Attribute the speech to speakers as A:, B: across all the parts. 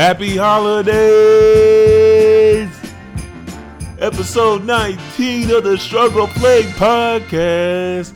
A: Happy holidays! Episode 19 of the Struggle Plague Podcast.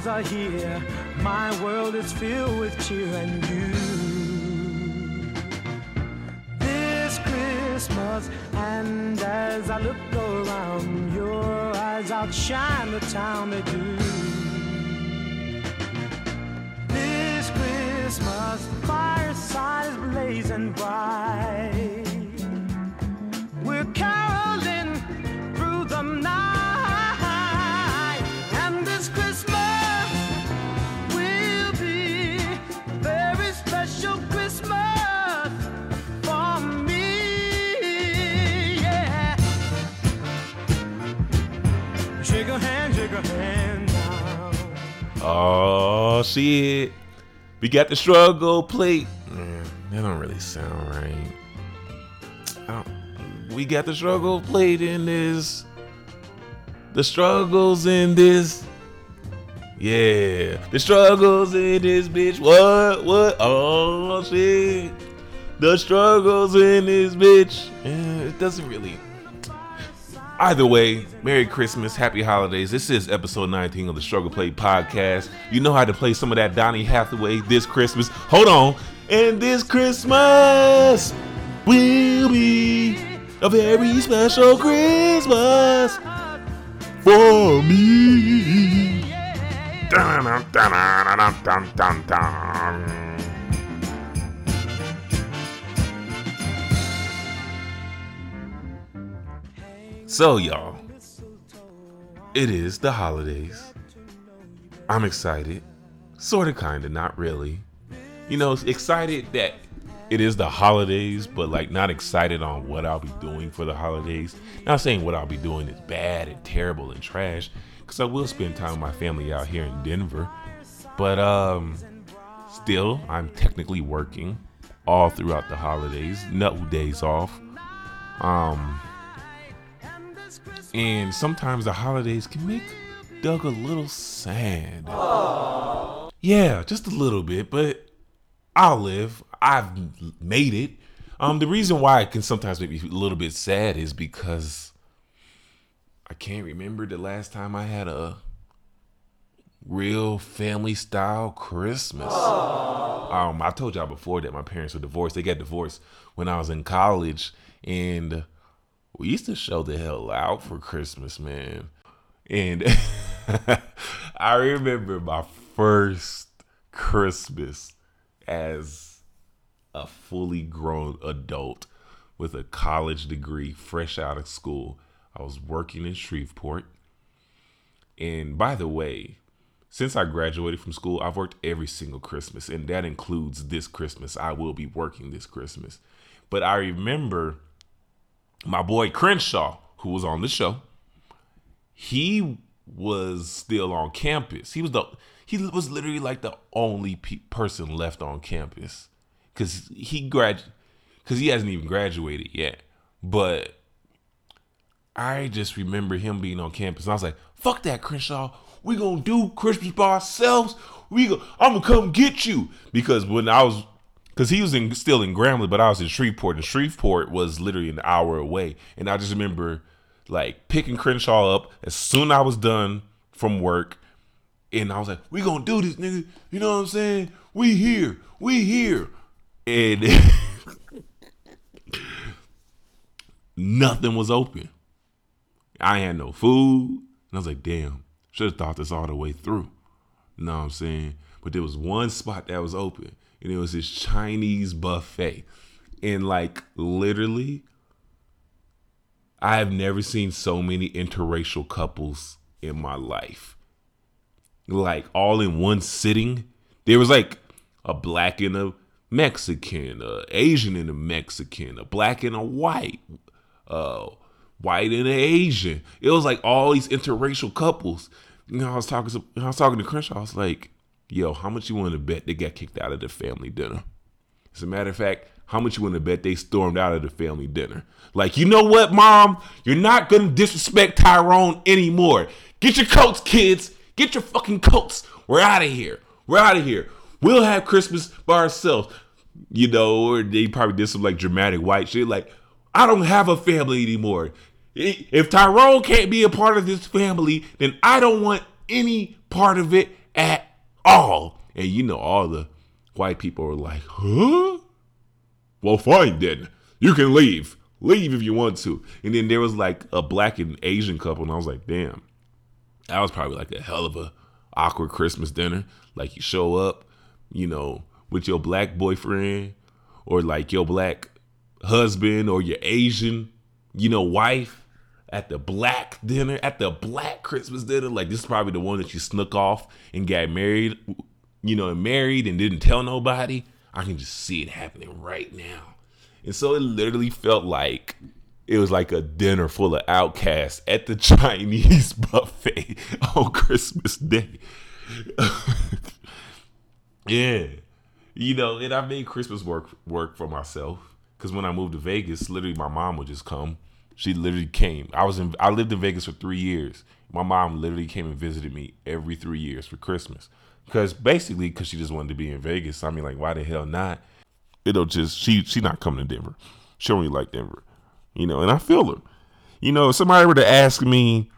B: Cards are here. My world is filled with cheer and you. This Christmas, and as I look around, your eyes outshine the town they do. This Christmas, the fireside is blazing bright.
A: Oh, shit. We got the struggle plate. Mm, that don't really sound right. We got the struggle plate in this. The struggles in this. Yeah. The struggles in this bitch. What? What? Oh, shit. The struggles in this bitch. Eh, it doesn't really. Either way, Merry Christmas, Happy Holidays. This is episode 19 of the Struggle Play podcast. You know how to play some of that Donny Hathaway this Christmas. Hold on. And this Christmas will be a very special Christmas for me. Dun, dun, dun, So, y'all, it is the holidays. I'm excited. Sort of, kind of, not really. You know, excited that it is the holidays, but like not excited on what I'll be doing for the holidays. Not saying what I'll be doing is bad and terrible and trash, because I will spend time with my family out here in Denver. But um, still, I'm technically working all throughout the holidays, no days off. Um, and sometimes the holidays can make Doug a little sad. Yeah, just a little bit, but I'll live. I've made it. Um, the reason why it can sometimes make me a little bit sad is because I can't remember the last time I had a real family style Christmas. Um, I told y'all before that my parents were divorced. They got divorced when I was in college, and we used to show the hell out for Christmas, man. And I remember my first Christmas as a fully grown adult with a college degree, fresh out of school. I was working in Shreveport. And by the way, since I graduated from school, I've worked every single Christmas, and that includes this Christmas. I will be working this Christmas. But I remember my boy Crenshaw, who was on the show, he was still on campus. He was the he was literally like the only pe- person left on campus because he grad because he hasn't even graduated yet. But I just remember him being on campus. And I was like, "Fuck that, Crenshaw. We gonna do Christmas by ourselves. We go. I'm gonna come get you." Because when I was, because he was in still in Grambling, but I was in Shreveport, and Shreveport was literally an hour away. And I just remember like picking Crenshaw up as soon as I was done from work, and I was like, "We gonna do this, nigga." You know what I'm saying? We here. We here. And nothing was open. I had no food. And I was like, damn, Should have thought this all the way through. You know what I'm saying? But there was one spot that was open, and it was this Chinese buffet. And like literally, I have never seen so many interracial couples in my life. Like all in one sitting. There was like a black and a Mexican, a Asian and a Mexican, a black and a white, uh, white and an Asian. It was like all these interracial couples. You know, I was talking to I was talking to Crenshaw. I was like, "Yo, how much you want to bet they got kicked out of the family dinner?" As a matter of fact, how much you want to bet they stormed out of the family dinner? Like, you know what, mom? You're not gonna disrespect Tyrone anymore. Get your coats, kids. Get your fucking coats. We're out of here. We're out of here. We'll have Christmas by ourselves. You know, or they probably did some like dramatic white shit. Like, I don't have a family anymore. If Tyrone can't be a part of this family, then I don't want any part of it at all. And you know, all the white people were like, huh? Well, fine then. You can leave. Leave if you want to. And then there was like a black and Asian couple, and I was like, damn. That was probably like a hell of a awkward Christmas dinner. Like you show up, you know, with your black boyfriend or like your black husband or your Asian, you know, wife at the black dinner, at the black Christmas dinner. Like this is probably the one that you snuck off and got married, you know, and married and didn't tell nobody. I can just see it happening right now. And so it literally felt like it was like a dinner full of outcasts at the Chinese buffet on Christmas Day. yeah. You know, and I made Christmas work work for myself. Cause when I moved to Vegas, literally my mom would just come. She literally came. I was in I lived in Vegas for three years. My mom literally came and visited me every three years for Christmas. Because basically, because she just wanted to be in Vegas. I mean, like, why the hell not? It'll just she she not coming to Denver. She only like Denver, you know. And I feel her. You know, if somebody were to ask me,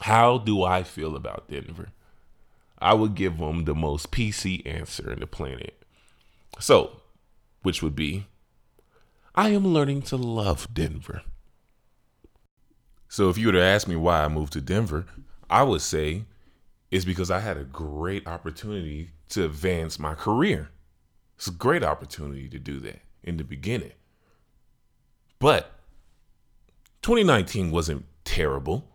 A: how do I feel about Denver? I would give them the most PC answer in the planet. So, which would be, I am learning to love Denver. So, if you were to ask me why I moved to Denver, I would say it's because I had a great opportunity to advance my career. It's a great opportunity to do that in the beginning. But 2019 wasn't terrible.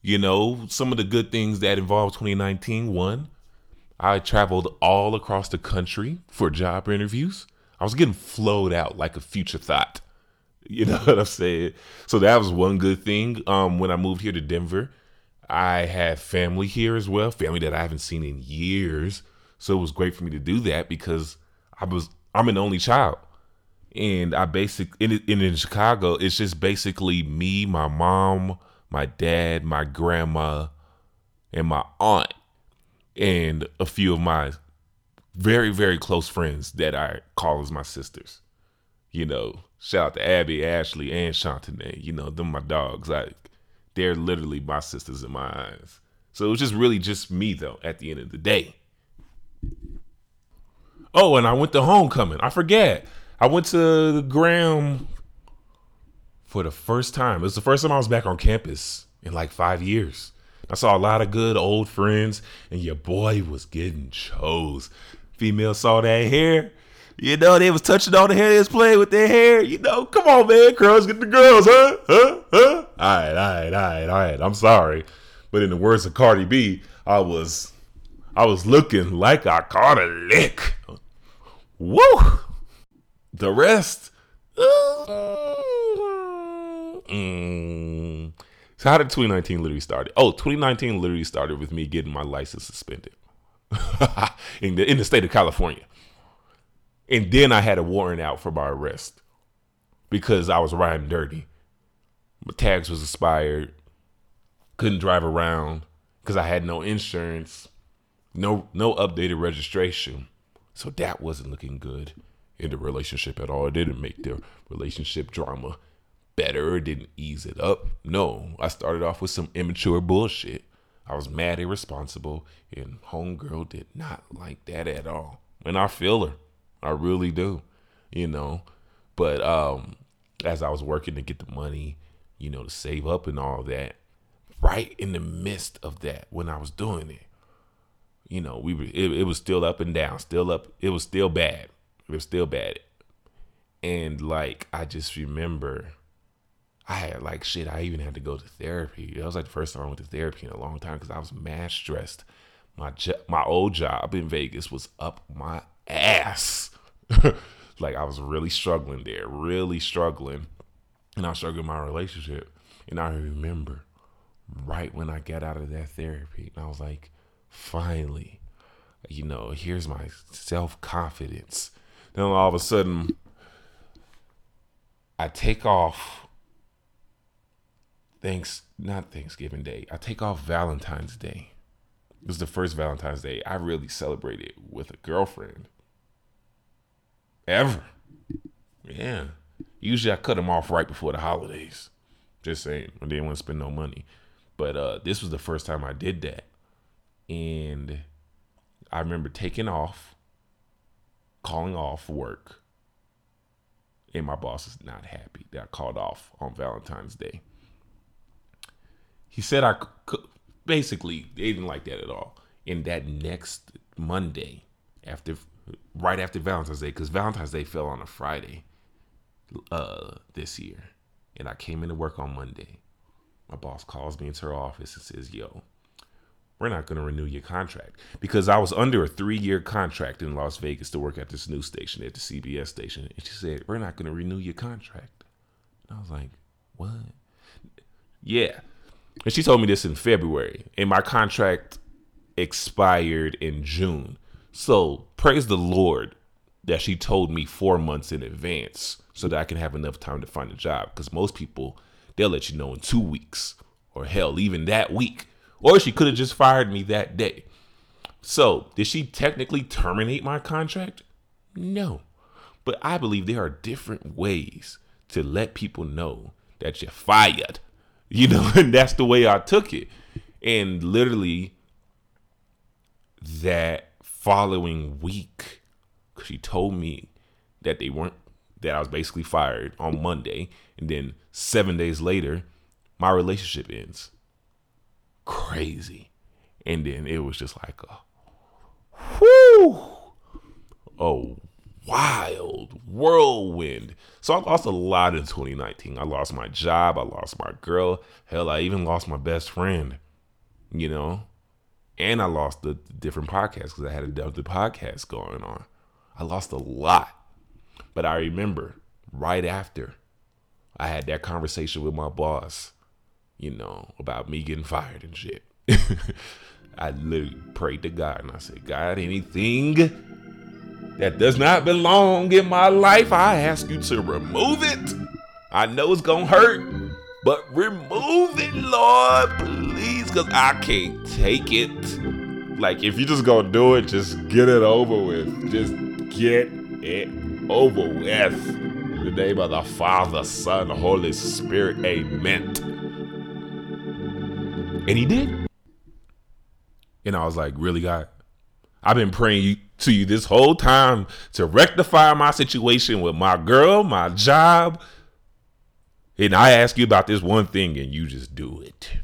A: You know, some of the good things that involved 2019 one, I traveled all across the country for job interviews. I was getting flowed out like a future thought. You know what I'm saying? So that was one good thing. Um, when I moved here to Denver, I had family here as well, family that I haven't seen in years. So it was great for me to do that because I was I'm an only child, and I basic in in, in Chicago. It's just basically me, my mom, my dad, my grandma, and my aunt, and a few of my very very close friends that I call as my sisters. You know, shout out to Abby, Ashley, and Shantane. You know, them my dogs. Like they're literally my sisters in my eyes. So it was just really just me though. At the end of the day. Oh, and I went to homecoming. I forget. I went to the Graham for the first time. It was the first time I was back on campus in like five years. I saw a lot of good old friends, and your boy was getting chose. Female saw that hair. You know, they was touching on the hair, they was playing with their hair. You know, come on, man, girls, get the girls, huh? Huh? Huh? All right, all right, all right, all right. I'm sorry. But in the words of Cardi B, I was I was looking like I caught a lick. Woo! The rest. Mm. So how did 2019 literally start? Oh, 2019 literally started with me getting my license suspended in the in the state of California, and then I had a warrant out for my arrest because I was riding dirty. My tags was expired. Couldn't drive around because I had no insurance, no no updated registration. So that wasn't looking good in the relationship at all. It didn't make the relationship drama better. It didn't ease it up. No, I started off with some immature bullshit. I was mad irresponsible, and homegirl did not like that at all. And I feel her. I really do. You know. But um as I was working to get the money, you know, to save up and all that, right in the midst of that when I was doing it. You know, we were it, it was still up and down, still up. It was still bad. It was still bad. And like I just remember I had like shit. I even had to go to therapy. That was like the first time I went to therapy in a long time because I was mad stressed. My jo- my old job in Vegas was up my ass. like I was really struggling there, really struggling, and I was struggling my relationship. And I remember right when I got out of that therapy, and I was like, finally, you know, here's my self confidence. Then all of a sudden, I take off. Thanks, not Thanksgiving Day. I take off Valentine's Day. It was the first Valentine's Day I really celebrated with a girlfriend. Ever. Yeah. Usually I cut them off right before the holidays. Just saying. I didn't want to spend no money. But uh, this was the first time I did that. And I remember taking off, calling off work. And my boss is not happy that I called off on Valentine's Day. He said I could, basically, they didn't like that at all. And that next Monday, after right after Valentine's Day, because Valentine's Day fell on a Friday uh, this year. And I came into work on Monday. My boss calls me into her office and says, Yo, we're not going to renew your contract because I was under a three year contract in Las Vegas to work at this news station, at the CBS station. And she said, We're not going to renew your contract. And I was like, What? Yeah. And she told me this in February, and my contract expired in June. So praise the Lord that she told me four months in advance so that I can have enough time to find a job. Because most people, they'll let you know in two weeks or hell, even that week. Or she could have just fired me that day. So, did she technically terminate my contract? No. But I believe there are different ways to let people know that you're fired. You know, and that's the way I took it. And literally, that following week, because she told me that they weren't, that I was basically fired on Monday. And then seven days later, my relationship ends. Crazy. And then it was just like a, whoo, a wild whirlwind. So I lost a lot in 2019. I lost my job. I lost my girl. Hell, I even lost my best friend, you know? And I lost the different podcasts because I had another podcast going on. I lost a lot. But I remember right after I had that conversation with my boss, you know, about me getting fired and shit. I literally prayed to God and I said, God, anything that does not belong in my life, I ask you to remove it. I know it's gonna hurt, but remove it, Lord, please, because I can't take it. Like, if you just gonna do it, just get it over with. Just get it over with. In the name of the Father, Son, Holy Spirit, amen. And he did. And I was like, really, God? I've been praying to you this whole time to rectify my situation with my girl, my job. And I ask you about this one thing and you just do it.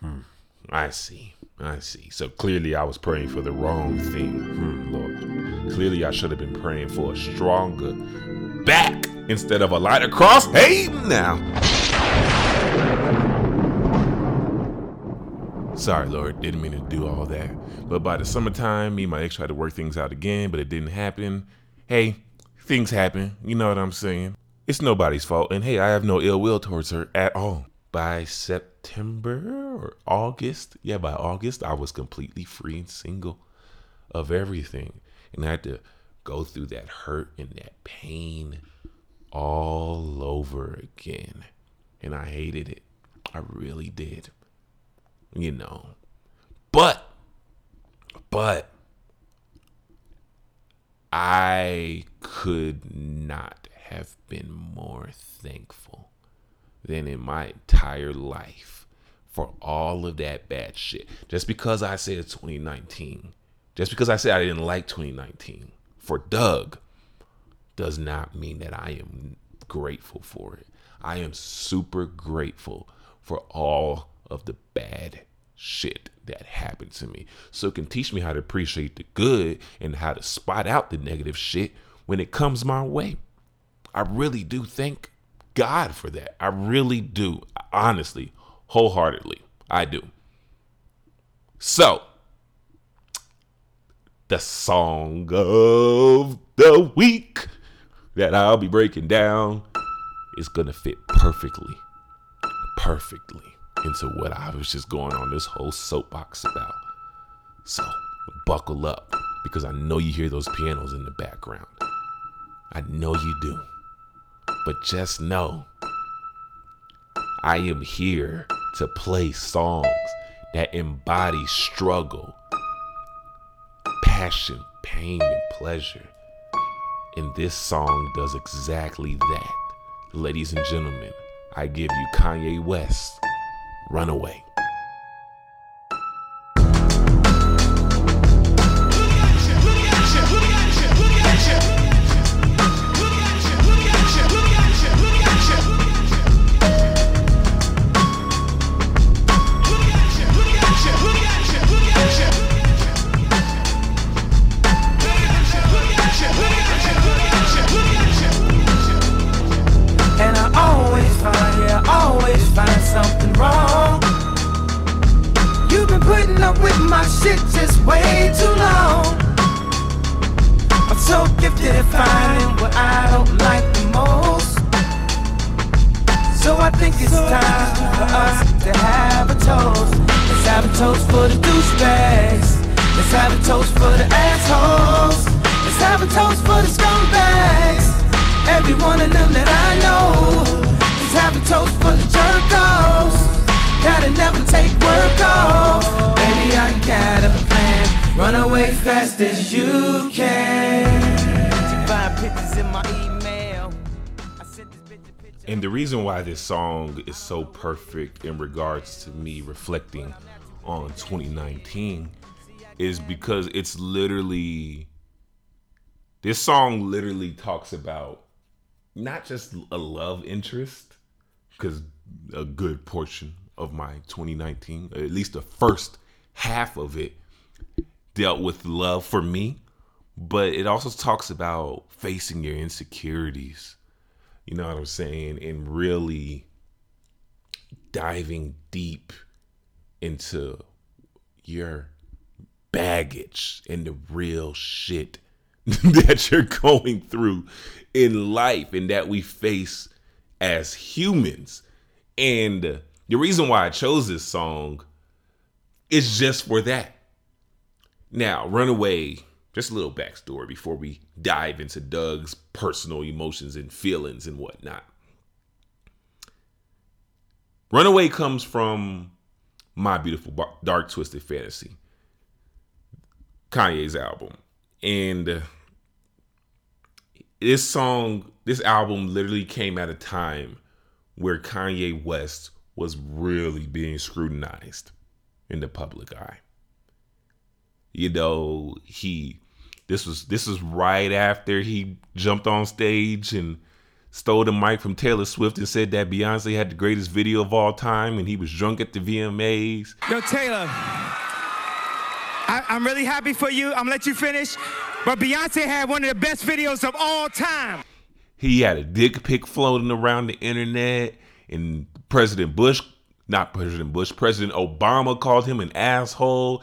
A: Hmm. I see. I see. So clearly I was praying for the wrong thing. Hmm, Lord. Clearly I should have been praying for a stronger back instead of a lighter cross. Hey, now. Sorry, Lord, didn't mean to do all that. But by the summertime, me and my ex tried to work things out again, but it didn't happen. Hey, things happen. You know what I'm saying? It's nobody's fault. And hey, I have no ill will towards her at all. By September or August, yeah, by August, I was completely free and single of everything. And I had to go through that hurt and that pain all over again. And I hated it. I really did you know. But, but, I could not have been more thankful than in my entire life for all of that bad shit. Just because I said 2019, just because I said I didn't like 2019 for Doug, does not mean that I am grateful for it. I am super grateful for all of the bad shit that happened to me. So it can teach me how to appreciate the good and how to spot out the negative shit when it comes my way. I really do thank God for that. I really do. Honestly, wholeheartedly. I do. So, the song of the week that I'll be breaking down is going to fit perfectly, perfectly into what I was just going on this whole soapbox about. So, buckle up because I know you hear those pianos in the background. I know you do. But just know I am here to play songs that embody struggle, passion, pain, and pleasure. And this song does exactly that. Ladies and gentlemen, I give you Kanye West, Runaway.
B: Fast as you can. Pictures in my email. I sent this bitch a picture.
A: And the reason why this song is so perfect in regards to me reflecting on 2019 is because it's literally this song literally talks about not just a love interest because a good portion of my 2019 at least the first half of it dealt with love for me but it also talks about facing your insecurities you know what I'm saying? And really diving deep into your baggage and the real shit that you're going through in life and that we face as humans. And the reason why I chose this song is just for that. Now, Runaway, just a little backstory before we dive into Doug's personal emotions and feelings and whatnot. Runaway comes from My Beautiful Dark Twisted Fantasy, Kanye's album. And this song, this album literally came at a time where Kanye West was really being scrutinized in the public eye you know he this was this was right after he jumped on stage and stole the mic from Taylor Swift and said that Beyonce had the greatest video of all time and he was drunk at the VMAs.
C: Yo, Taylor, I, I'm really happy for you. I'm gonna let you finish. But Beyonce had one of the best videos of all time.
A: He had a dick pic floating around the internet and President Bush, not President Bush, President Obama called him an asshole.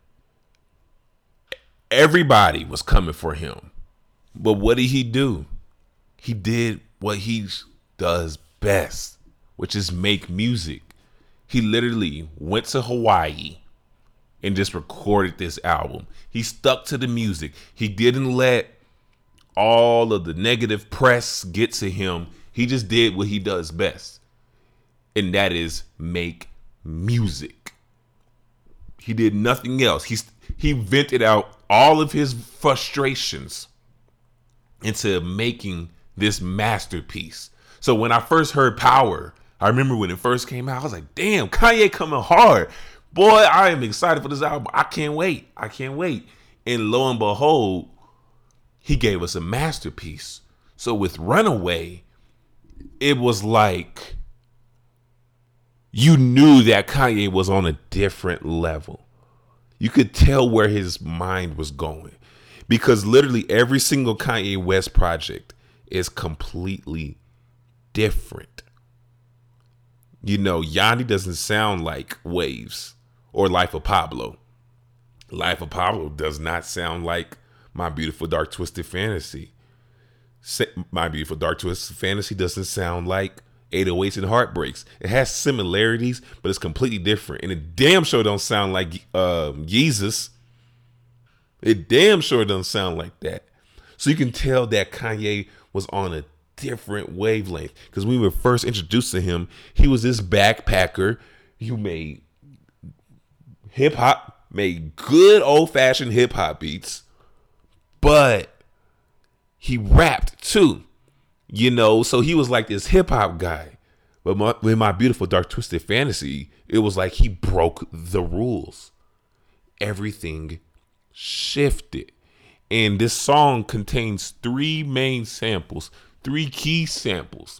A: everybody was coming for him. But what did he do? He did what he does best, which is make music. He literally went to Hawaii and just recorded this album. He stuck to the music. He didn't let all of the negative press get to him. He just did what he does best, and that is make music. He did nothing else. He he vented out all of his frustrations into making this masterpiece. So when I first heard Power, I remember when it first came out, I was like, damn, Kanye coming hard. Boy, I am excited for this album. I can't wait. I can't wait. And lo and behold, he gave us a masterpiece. So with Runaway, it was like you knew that Kanye was on a different level. You could tell where his mind was going because literally every single Kanye West project is completely different. You know, Yanni doesn't sound like Waves or Life of Pablo. Life of Pablo does not sound like My Beautiful Dark Twisted Fantasy. My Beautiful Dark Twisted Fantasy doesn't sound like 808s and Heartbreaks. It has similarities, but it's completely different. And it damn sure don't sound like uh, Jesus. It damn sure doesn't sound like that. So you can tell that Kanye was on a different wavelength. Because when we were first introduced to him, he was this backpacker who made hip hop, made good old fashioned hip hop beats, but he rapped too. You know, so he was like this hip hop guy. But my, with my beautiful dark twisted fantasy, it was like he broke the rules. Everything shifted. And this song contains three main samples, three key samples.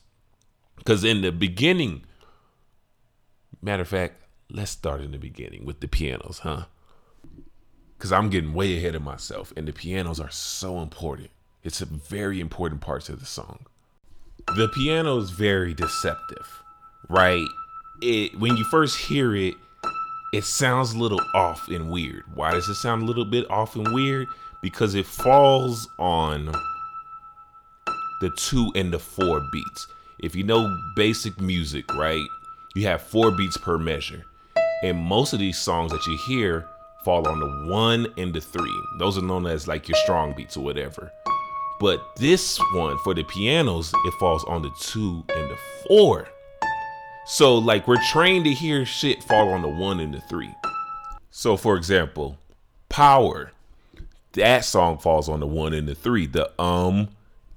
A: Because in the beginning, matter of fact, let's start in the beginning with the pianos, huh? Because I'm getting way ahead of myself, and the pianos are so important. It's a very important part of the song the piano is very deceptive, right? It when you first hear it, it sounds a little off and weird. Why does it sound a little bit off and weird? Because it falls on the two and the four beats. If you know basic music, right? You have four beats per measure. And most of these songs that you hear fall on the one and the three. Those are known as like your strong beats or whatever. But this one for the pianos, it falls on the two and the four. So like we're trained to hear shit fall on the one and the three. So for example, Power, that song falls on the one and the three. The um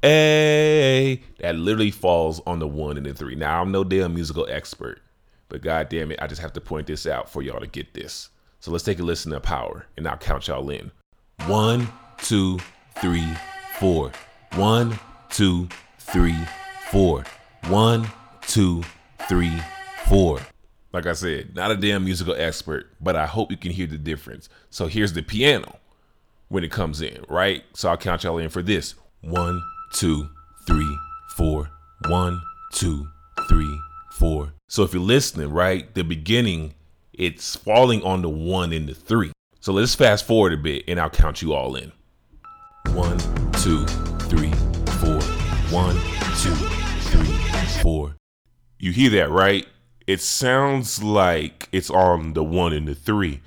A: a that literally falls on the one and the three. Now I'm no damn musical expert, but god damn it, I just have to point this out for y'all to get this. So let's take a listen to Power, and I'll count y'all in. One, two, three, four. One, two, three, four. One, two, three, four. Like I said, not a damn musical expert, but I hope you can hear the difference. So here's the piano when it comes in, right? So I'll count y'all in for this. One, two, three, four. One, two, three, four. So if you're listening, right, the beginning, it's falling on the one and the three. So let's fast forward a bit and I'll count you all in. One, two, three, four. One, two, three, four. You hear that, right? It sounds like it's on the one and the three,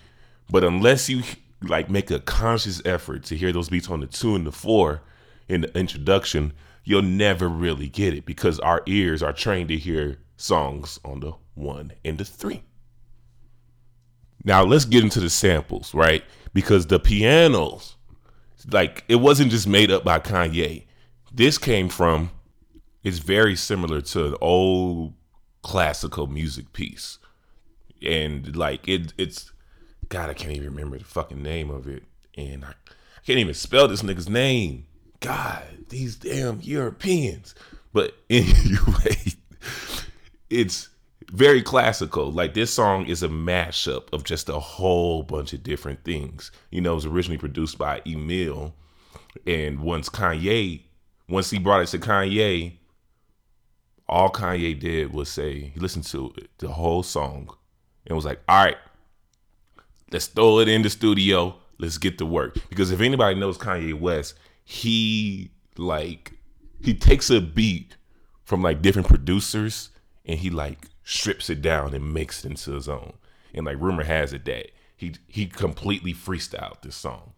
A: but unless you like make a conscious effort to hear those beats on the two and the four in the introduction, you'll never really get it because our ears are trained to hear songs on the one and the three. Now let's get into the samples, right? Because the pianos like it wasn't just made up by Kanye. This came from it's very similar to an old classical music piece. And like it it's God, I can't even remember the fucking name of it. And I, I can't even spell this nigga's name. God, these damn Europeans. But anyway, it's very classical. Like this song is a mashup of just a whole bunch of different things. You know, it was originally produced by Emile, and once Kanye, once he brought it to Kanye, all Kanye did was say he listened to it, the whole song, and was like, "All right, let's throw it in the studio. Let's get to work." Because if anybody knows Kanye West, he like he takes a beat from like different producers and he like strips it down and makes it into his own. And like rumor has it that he he completely freestyled this song.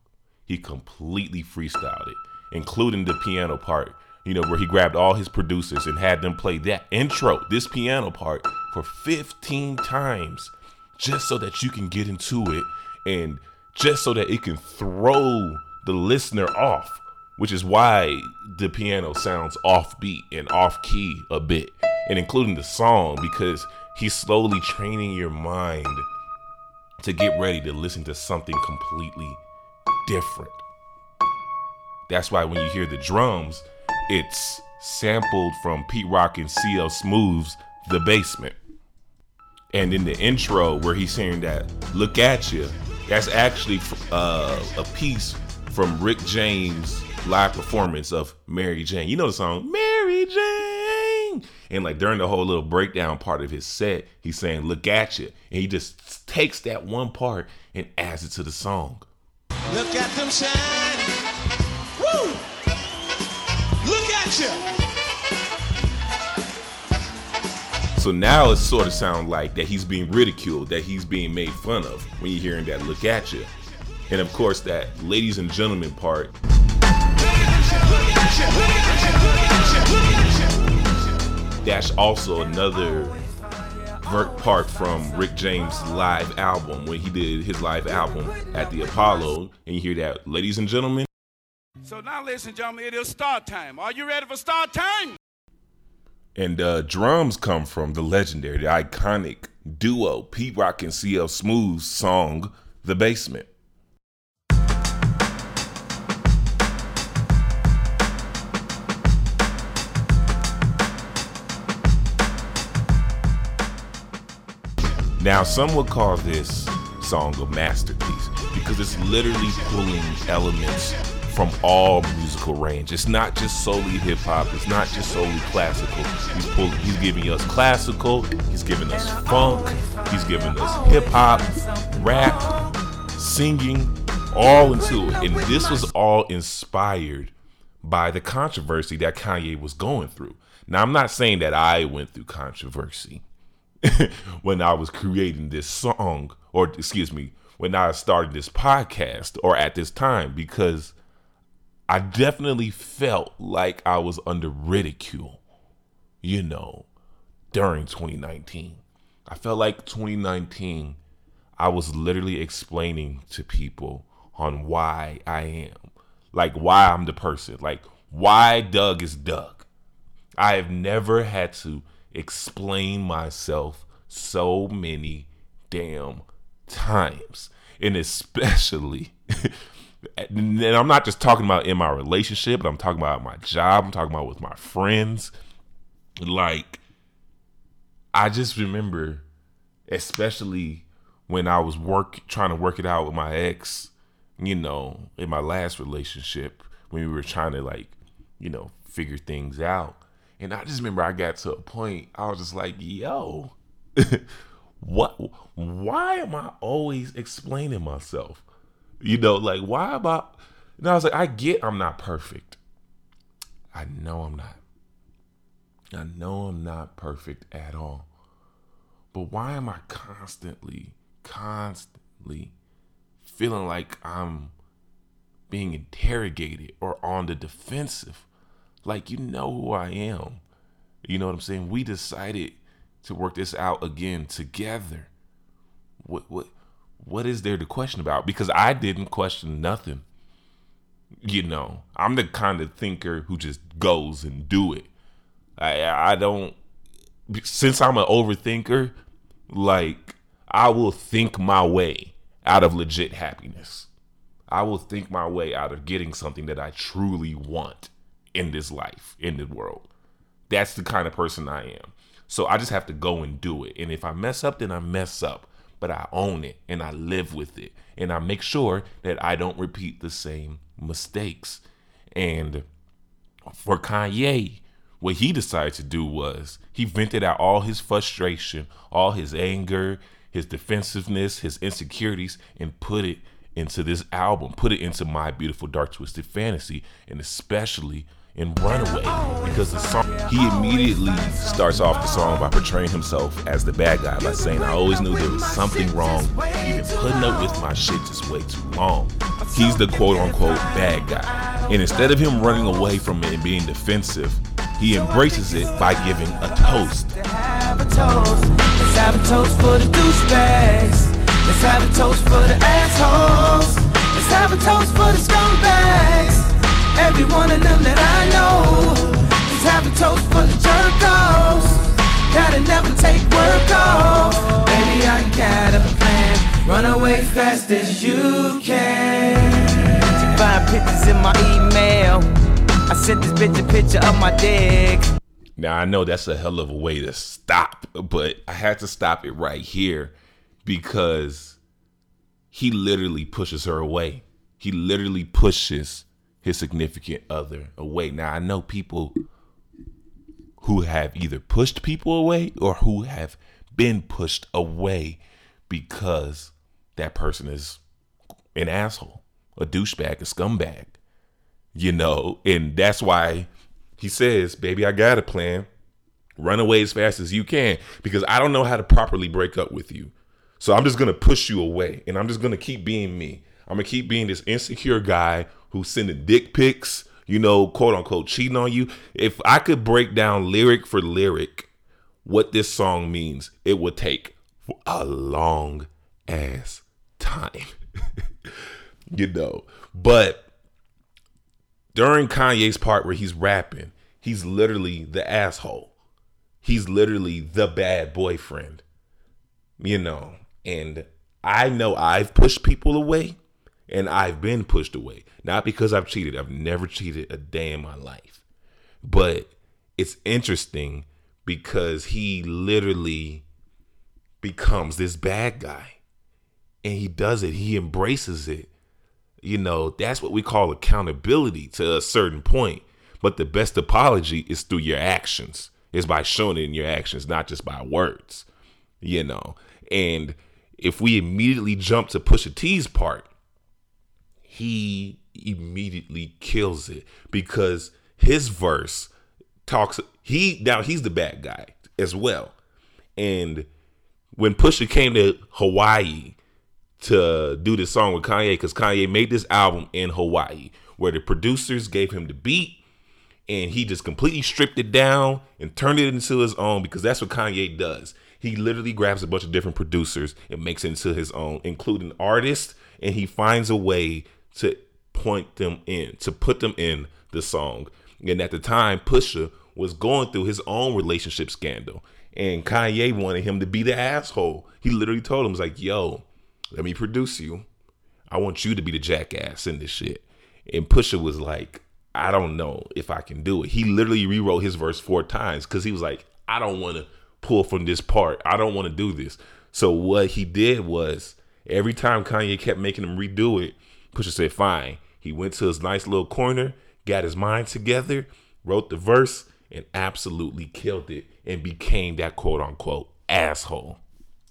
A: He completely freestyled it, including the piano part. You know, where he grabbed all his producers and had them play that intro, this piano part, for 15 times, just so that you can get into it and just so that it can throw the listener off, which is why the piano sounds offbeat and off key a bit, and including the song because he's slowly training your mind to get ready to listen to something completely different. That's why when you hear the drums, it's sampled from Pete Rock and CL Smooth's The Basement. And in the intro, where he's saying that, look at you, that's actually uh, a piece from Rick James' live performance of Mary Jane. You know the song, Mary Jane. And like during the whole little breakdown part of his set, he's saying, look at you. And he just takes that one part and adds it to the song.
D: Look at them shine. Woo! Look at you.
A: So now it sort of sounds like that he's being ridiculed, that he's being made fun of when you're hearing that look at you. And of course, that ladies and gentlemen part. That's also another part from Rick James' live album when he did his live album at the Apollo. And you hear that, ladies and gentlemen.
E: So now, ladies and gentlemen, it is start time. Are you ready for start time?
A: And uh, drums come from the legendary, the iconic duo Pete Rock and CL Smooth's song, The Basement. Now, some would call this song a masterpiece because it's literally pulling elements from all musical range. It's not just solely hip hop. It's not just solely classical. He's pulled, he's giving us classical. He's giving us funk. He's giving us hip hop, rap, singing, all into it. And this was all inspired by the controversy that Kanye was going through. Now, I'm not saying that I went through controversy when I was creating this song, or excuse me, when I started this podcast, or at this time, because I definitely felt like I was under ridicule, you know, during 2019. I felt like 2019, I was literally explaining to people on why I am, like why I'm the person, like why Doug is Doug. I have never had to explain myself so many damn times. And especially and I'm not just talking about in my relationship, but I'm talking about my job. I'm talking about with my friends. Like, I just remember, especially when I was work trying to work it out with my ex, you know, in my last relationship, when we were trying to like, you know, figure things out. And I just remember I got to a point, I was just like, yo, what why am I always explaining myself? You know, like why about? And I was like, I get I'm not perfect. I know I'm not. I know I'm not perfect at all. But why am I constantly, constantly feeling like I'm being interrogated or on the defensive? Like, you know who I am. You know what I'm saying? We decided to work this out again together. What, what, what is there to question about? Because I didn't question nothing. You know, I'm the kind of thinker who just goes and do it. I I don't since I'm an overthinker, like I will think my way out of legit happiness. I will think my way out of getting something that I truly want in this life, in the world. That's the kind of person I am. So I just have to go and do it. And if I mess up, then I mess up but I own it and I live with it. And I make sure that I don't repeat the same mistakes. And for Kanye, what he decided to do was he vented out all his frustration, all his anger, his defensiveness, his insecurities, and put it into this album, put it into My Beautiful Dark Twisted Fantasy, and especially in Runaway because the song he immediately starts off the song by portraying himself as the bad guy by saying I always knew there was something wrong. Been putting up with my shit just way too long. He's the quote unquote bad guy. And instead of him running away from it and being defensive, he embraces it by giving a toast. Let's have a toast for the douchebags. Let's have a toast for the ass
B: have a toast for the scumbags. Every one of them that I know. Let's have a toast for the jerkos. Gotta never take work off. Baby, I got a plan. Run away fast as you can.
F: Find pictures in my email. I sent this bitch a picture of my dick.
A: Now I know that's a hell of a way to stop, but I had to stop it right here because he literally pushes her away. He literally pushes his significant other away. Now I know people who have either pushed people away or who have been pushed away because that person is an asshole, a douchebag, a scumbag. You know, and that's why he says, Baby, I got a plan. Run away as fast as you can because I don't know how to properly break up with you. So I'm just going to push you away and I'm just going to keep being me. I'm going to keep being this insecure guy who's sending dick pics, you know, quote unquote, cheating on you. If I could break down lyric for lyric what this song means, it would take a long ass time. you know, but during Kanye's part where he's rapping, he's literally the asshole. He's literally the bad boyfriend. You know, and I know I've pushed people away and I've been pushed away. Not because I've cheated. I've never cheated a day in my life. But it's interesting because he literally becomes this bad guy. And he does it. He embraces it. You know, that's what we call accountability to a certain point. But the best apology is through your actions. Is by showing it in your actions, not just by words. You know. And if we immediately jump to Pusha T's part, he immediately kills it because his verse talks he now he's the bad guy as well. And when Pusha came to Hawaii to do this song with Kanye, because Kanye made this album in Hawaii, where the producers gave him the beat and he just completely stripped it down and turned it into his own because that's what Kanye does. He literally grabs a bunch of different producers and makes it into his own, including artists, and he finds a way to point them in, to put them in the song. And at the time, Pusha was going through his own relationship scandal. And Kanye wanted him to be the asshole. He literally told him, "Was like, yo, let me produce you. I want you to be the jackass in this shit." And Pusha was like, "I don't know if I can do it." He literally rewrote his verse four times because he was like, "I don't want to pull from this part. I don't want to do this." So what he did was every time Kanye kept making him redo it, Pusha said, "Fine." He went to his nice little corner, got his mind together, wrote the verse, and absolutely killed it and became that quote unquote asshole.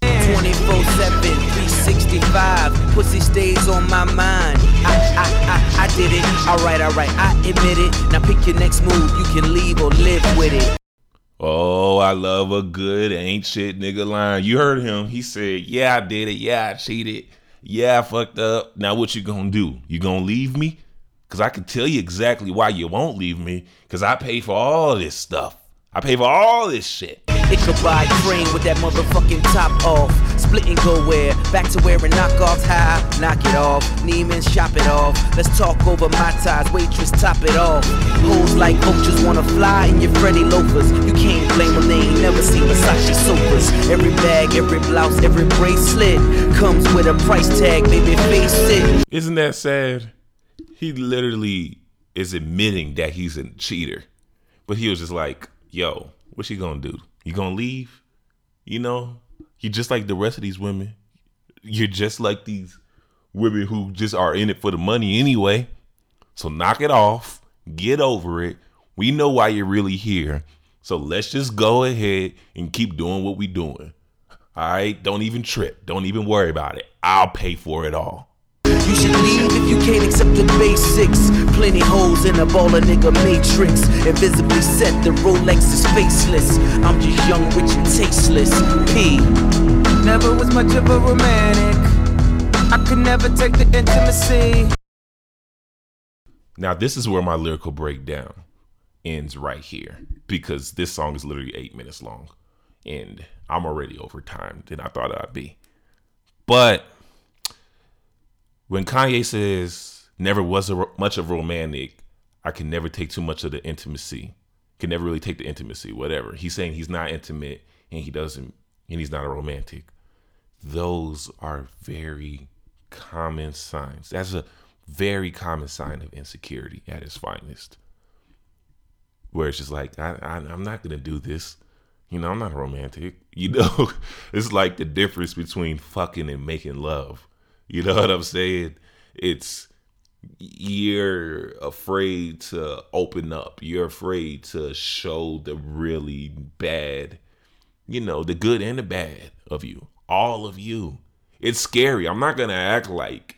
F: 24 7, 365. Pussy stays on my mind. I, I, I, I did it. Alright, alright, I admit it. Now pick your next move. You can leave or live with it.
A: Oh, I love a good ain't shit nigga line. You heard him. He said, Yeah, I did it. Yeah, I cheated. Yeah, I fucked up. Now what you gonna do? You gonna leave me? Cause I can tell you exactly why you won't leave me. Cause I pay for all this stuff. I pay for all this shit.
F: It could buy train with that motherfucking top off. Split and go where? Back to wearing knockoffs high. Knock it off. Neiman, shop it off. Let's talk over my ties. Waitress, top it off. Hoes like vultures wanna fly in your Freddy loafers. You can't blame them, they ain't never seen Versace sofas. Every bag, every blouse, every bracelet comes with a price tag, baby, face it.
A: Isn't that sad? He literally is admitting that he's a cheater. But he was just like, yo, what's he gonna do? You gonna leave? You know? You're just like the rest of these women. You're just like these women who just are in it for the money anyway. So knock it off. Get over it. We know why you're really here. So let's just go ahead and keep doing what we're doing. All right? Don't even trip. Don't even worry about it. I'll pay for it all.
F: You should leave if you can't accept the basics. Plenty holes in a baller nigga matrix. Invisibly set, the Rolex is faceless. I'm just young, rich, and tasteless. P.
B: Never was much of a romantic. I could never take the intimacy.
A: Now, this is where my lyrical breakdown ends right here because this song is literally eight minutes long and I'm already over time than I thought I'd be. But when Kanye says never was a, much of a romantic, I can never take too much of the intimacy. Can never really take the intimacy, whatever. He's saying he's not intimate and he doesn't and he's not a romantic. Those are very common signs. That's a very common sign of insecurity at its finest. Where it's just like, I, I I'm not gonna do this. You know, I'm not a romantic. You know, it's like the difference between fucking and making love. You know what I'm saying? It's you're afraid to open up. You're afraid to show the really bad, you know, the good and the bad of you. All of you. It's scary. I'm not going to act like,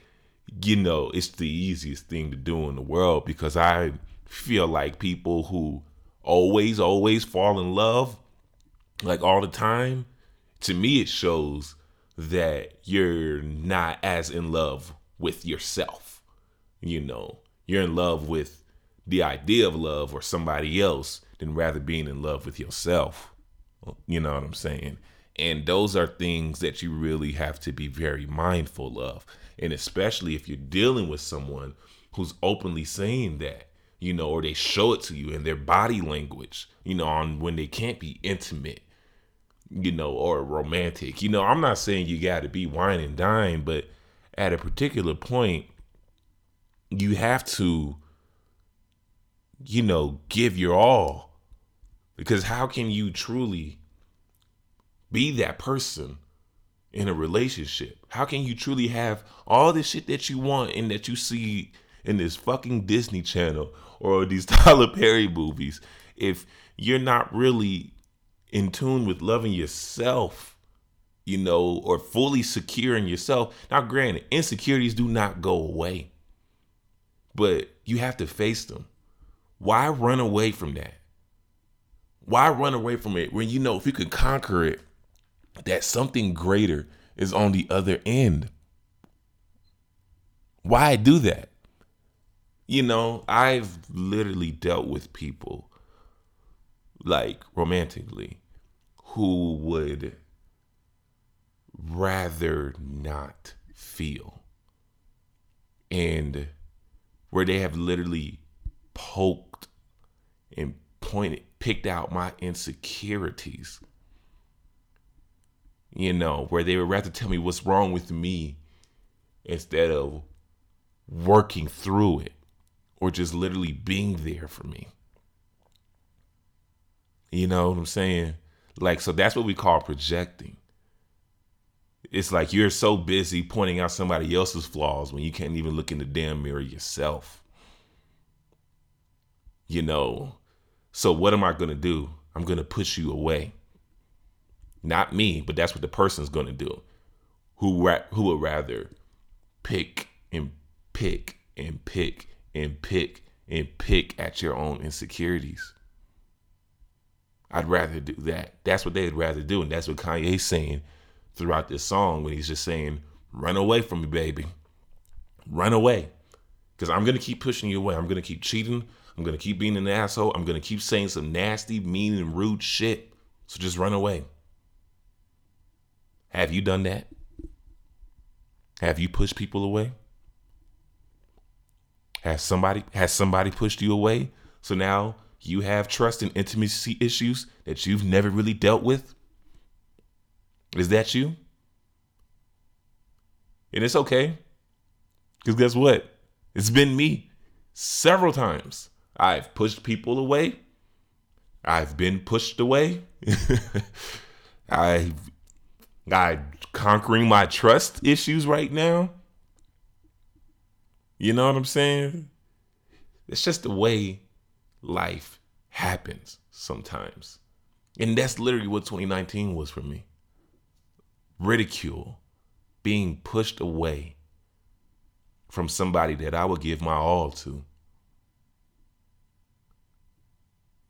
A: you know, it's the easiest thing to do in the world because I feel like people who always, always fall in love, like all the time, to me, it shows that you're not as in love with yourself. You know, you're in love with the idea of love or somebody else than rather being in love with yourself. You know what I'm saying? And those are things that you really have to be very mindful of. And especially if you're dealing with someone who's openly saying that, you know, or they show it to you in their body language, you know, on when they can't be intimate you know, or romantic. You know, I'm not saying you got to be wine and dine, but at a particular point, you have to, you know, give your all. Because how can you truly be that person in a relationship? How can you truly have all the shit that you want and that you see in this fucking Disney Channel or these Tyler Perry movies if you're not really in tune with loving yourself, you know, or fully secure in yourself. Now, granted, insecurities do not go away, but you have to face them. Why run away from that? Why run away from it when you know if you can conquer it, that something greater is on the other end? Why do that? You know, I've literally dealt with people like romantically who would rather not feel. And where they have literally poked and pointed picked out my insecurities. You know where they would rather tell me what's wrong with me instead of working through it or just literally being there for me. You know what i'm saying like, so that's what we call projecting. It's like you're so busy pointing out somebody else's flaws when you can't even look in the damn mirror yourself. You know, so what am I going to do? I'm going to push you away. Not me, but that's what the person's going to do. Who ra- who would rather pick and pick and pick and pick and pick at your own insecurities? I'd rather do that. That's what they'd rather do. And that's what Kanye's saying throughout this song when he's just saying, run away from me, baby. Run away. Because I'm going to keep pushing you away. I'm going to keep cheating. I'm going to keep being an asshole. I'm going to keep saying some nasty, mean, and rude shit. So just run away. Have you done that? Have you pushed people away? Has somebody has somebody pushed you away? So now you have trust and intimacy issues that you've never really dealt with? Is that you? And it's okay. Because guess what? It's been me several times. I've pushed people away. I've been pushed away. I've I'm conquering my trust issues right now. You know what I'm saying? It's just the way life happens sometimes. And that's literally what 2019 was for me ridicule, being pushed away from somebody that I would give my all to.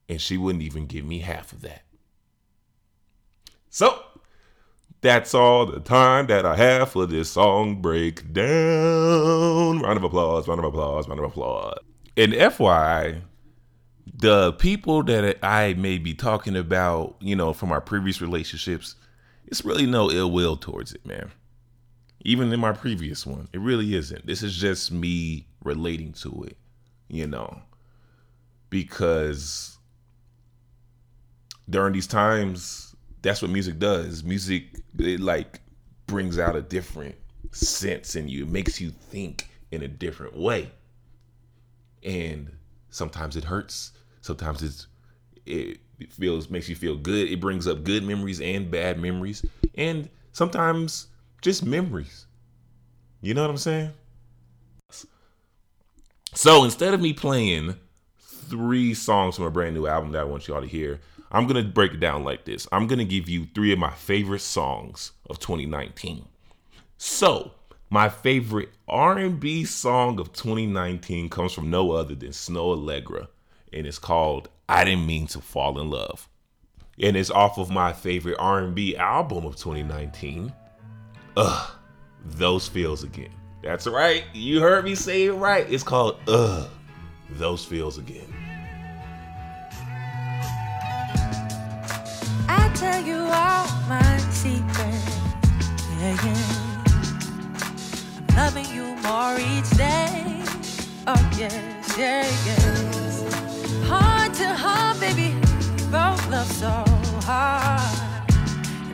A: And she wouldn't even give me half of that. So, that's all the time that I have for this song breakdown. Round of applause, round of applause, round of applause. And FYI, the people that I may be talking about, you know, from our previous relationships, it's really no ill will towards it, man. Even in my previous one, it really isn't. This is just me relating to it, you know, because during these times, that's what music does. Music, it like brings out a different sense in you, it makes you think in a different way. And sometimes it hurts, sometimes it's, it feels, makes you feel good. It brings up good memories and bad memories. And sometimes just memories. You know what I'm saying? So instead of me playing three songs from a brand new album that I want y'all to hear, I'm gonna break it down like this. I'm gonna give you three of my favorite songs of 2019. So my favorite R&B song of 2019 comes from no other than Snow Allegra, and it's called "I Didn't Mean to Fall in Love," and it's off of my favorite R&B album of 2019. Ugh, those feels again. That's right. You heard me say it right. It's called Ugh, those feels again.
G: I tell you all my secrets. Yeah, yeah. Loving you more each day. Oh, yes, yeah, yes. Heart to heart, baby. Both love so hard.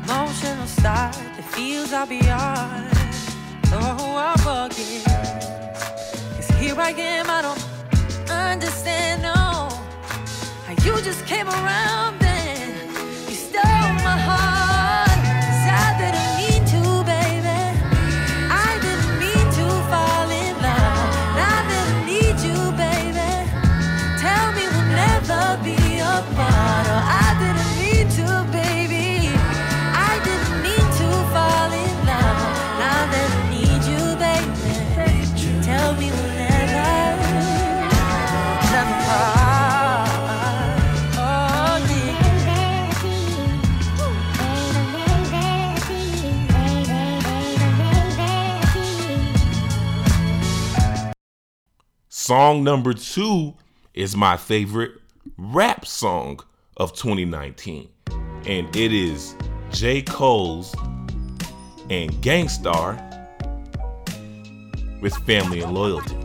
G: Emotional start, the feels are beyond. Oh, I forget. Cause here I am, I don't understand, no. How you just came around
A: Song number two is my favorite rap song of 2019, and it is J. Cole's and Gangstar with Family and Loyalty.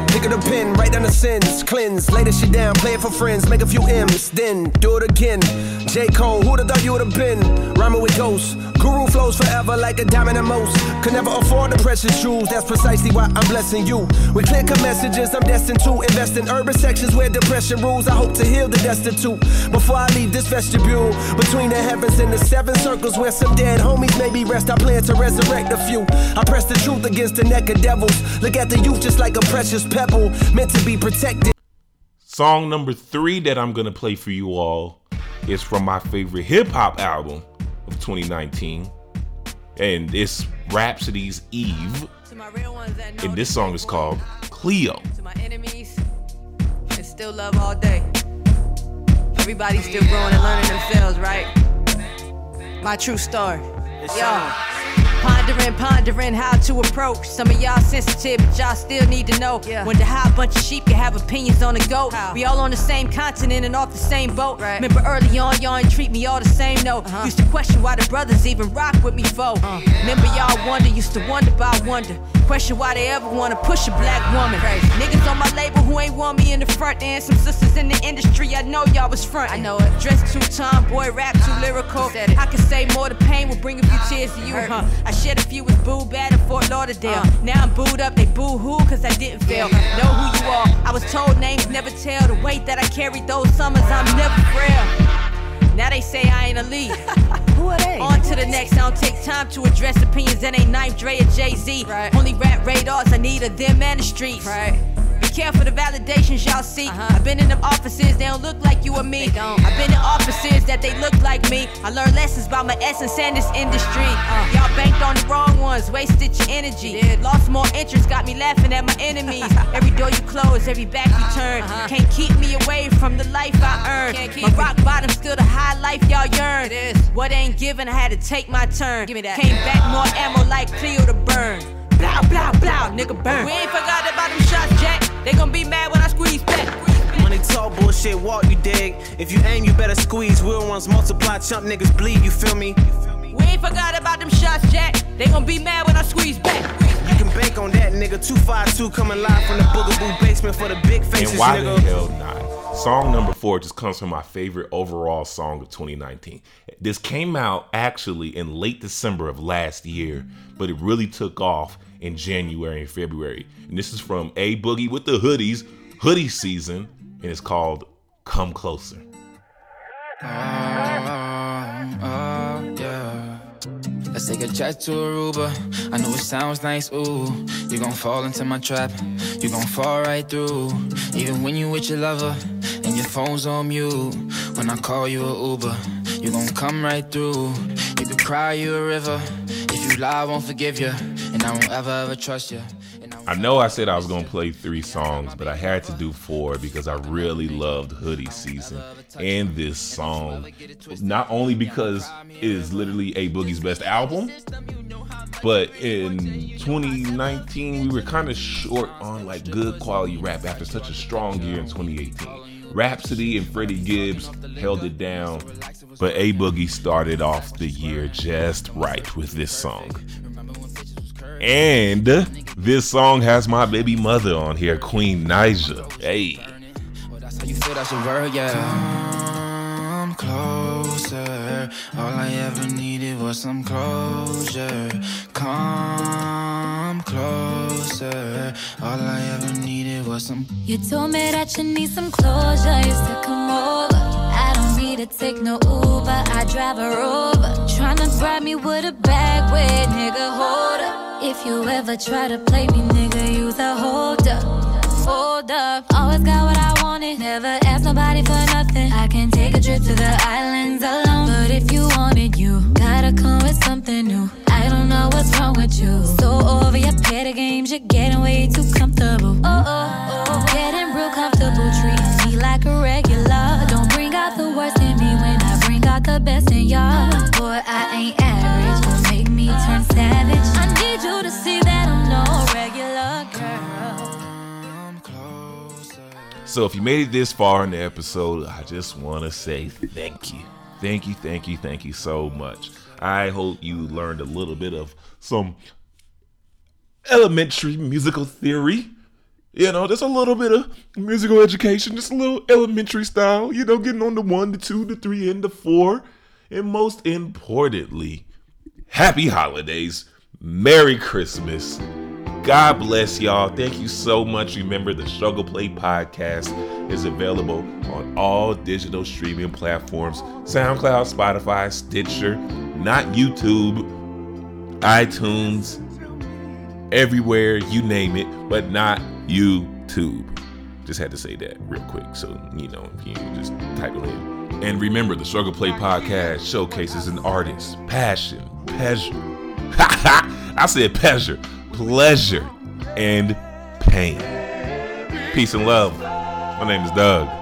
H: Pick up the pen, write down the sins, cleanse, lay this shit down, play it for friends, make a few M's, then do it again. J. Cole, who'da thought you would've been? Rhyming with ghosts. Guru flows forever like a diamond and most. Could never afford the precious jewels, that's precisely why I'm blessing you. With clear cut messages, I'm destined to invest in urban sections where depression rules. I hope to heal the destitute before I leave this vestibule. Between the heavens and the seven circles where some dead homies maybe rest, I plan to resurrect a few. I press the truth against the neck of devils. Look at the youth just like a precious pebble, meant to be protected.
A: Song number three that I'm gonna play for you all is from my favorite hip hop album of 2019, and it's Rhapsody's Eve.
G: To my real ones that know
A: And this song is called Cleo.
G: To my enemies, and still love all day. Everybody's still growing and learning themselves, right? My true story. Yo. Pondering, pondering how to approach. Some of y'all sensitive, but y'all still need to know. Wonder how a bunch of sheep can have opinions on a goat. We all on the same continent and off the same boat. Remember early on, y'all ain't treat me all the same, no. Uh-huh. Used to question why the brothers even rock with me, foe. Uh. Remember y'all wonder, used to wonder about wonder. Question why they ever wanna push a black woman. Niggas on my label who ain't want me in the front, and some sisters in the industry, I know y'all was front. I know it. Dressed too tomboy, rap too uh-huh. lyrical. I can say more, the pain will bring a few uh-huh. tears to you, huh? I shed a few with boo bad in Fort Lauderdale. Uh-huh. Now I'm booed up, they boo hoo, cause I didn't fail. Know who you are. I was told names never tell. The weight that I carried those summers, I'm never frail. Now they say I ain't a lead. Who are they? On to the next. I don't take time to address opinions that ain't Knife Dre or Jay Z. Right. Only rap radars I need a them and the streets. Right.
I: Care careful the validations y'all see. I've been in them offices, they don't look like you or me. I've been in offices that they look like me. I learned lessons about my essence and this industry. Y'all banked on the wrong ones, wasted your energy. Lost more interest, got me laughing at my enemies. every door you close, every back you turn. Can't keep me away from the life I earned. My rock bottom still the high life y'all yearn. What ain't given, I had to take my turn. Give me that. Came back more ammo like Cleo to burn. Blow, blow, blow, nigga burn.
J: Talk bullshit, walk you dig. If you aim, you better squeeze. Real ones multiply, chump niggas bleed. You feel me?
I: We ain't forgot about them shots, Jack. They gon' be mad when I squeeze back.
J: You can bank on that, nigga. 252 coming live from the Boogaboo basement for the big faces,
A: And why
J: nigga.
A: the hell not? Song number four just comes from my favorite overall song of 2019. This came out actually in late December of last year, but it really took off in January and February. And this is from A Boogie with the Hoodies, hoodie season, and it's called Come Closer.
K: Oh, yeah. Let's take a jet to Aruba. I know it sounds nice, ooh. You gon' fall into my trap. You gon' fall right through. Even when you with your lover and your phone's on mute. When I call you a Uber, you gon' come right through. You could cry you a river. If you lie, I won't forgive you. And I won't ever, ever trust you.
A: I know I said I was gonna play three songs, but I had to do four because I really loved Hoodie Season and this song. Not only because it is literally a Boogie's best album, but in 2019 we were kind of short on like good quality rap after such a strong year in 2018. Rhapsody and Freddie Gibbs held it down, but A Boogie started off the year just right with this song. And this song has my baby mother on here, Queen Nija. Hey.
K: You feel, that's your word, yeah. Come closer. All I ever needed was some closure. Come closer. All I ever needed was some.
L: You told me that you need some closure. You said come over. I don't need to take no Uber. I drive a Rover. Tryna bribe me with a bag with nigga hold up. If you ever try to play me, nigga, use a hold up. Hold up. Always got what I wanted. Never ask nobody for nothing. I can take a trip to the islands alone. But if you want it, you gotta come with something new. I don't know what's wrong with you. So over your petty games, you're getting way too comfortable. Oh, oh, oh. Getting real comfortable, treating me like a regular. Don't bring out the worst in me when I bring out the best in y'all. Boy, I ain't average. Don't make me turn savage.
A: So if you made it this far in the episode, I just want to say thank you. Thank you, thank you, thank you so much. I hope you learned a little bit of some elementary musical theory. You know, just a little bit of musical education, just a little elementary style, you know, getting on the one, the two, the three, and the four. And most importantly, happy holidays, Merry Christmas. God bless y'all. Thank you so much. Remember, the Struggle Play podcast is available on all digital streaming platforms SoundCloud, Spotify, Stitcher, not YouTube, iTunes, everywhere, you name it, but not YouTube. Just had to say that real quick. So, you know, you just type it in. And remember, the Struggle Play podcast showcases an artist's passion, pleasure. I said pleasure, pleasure, and pain. Peace and love. My name is Doug.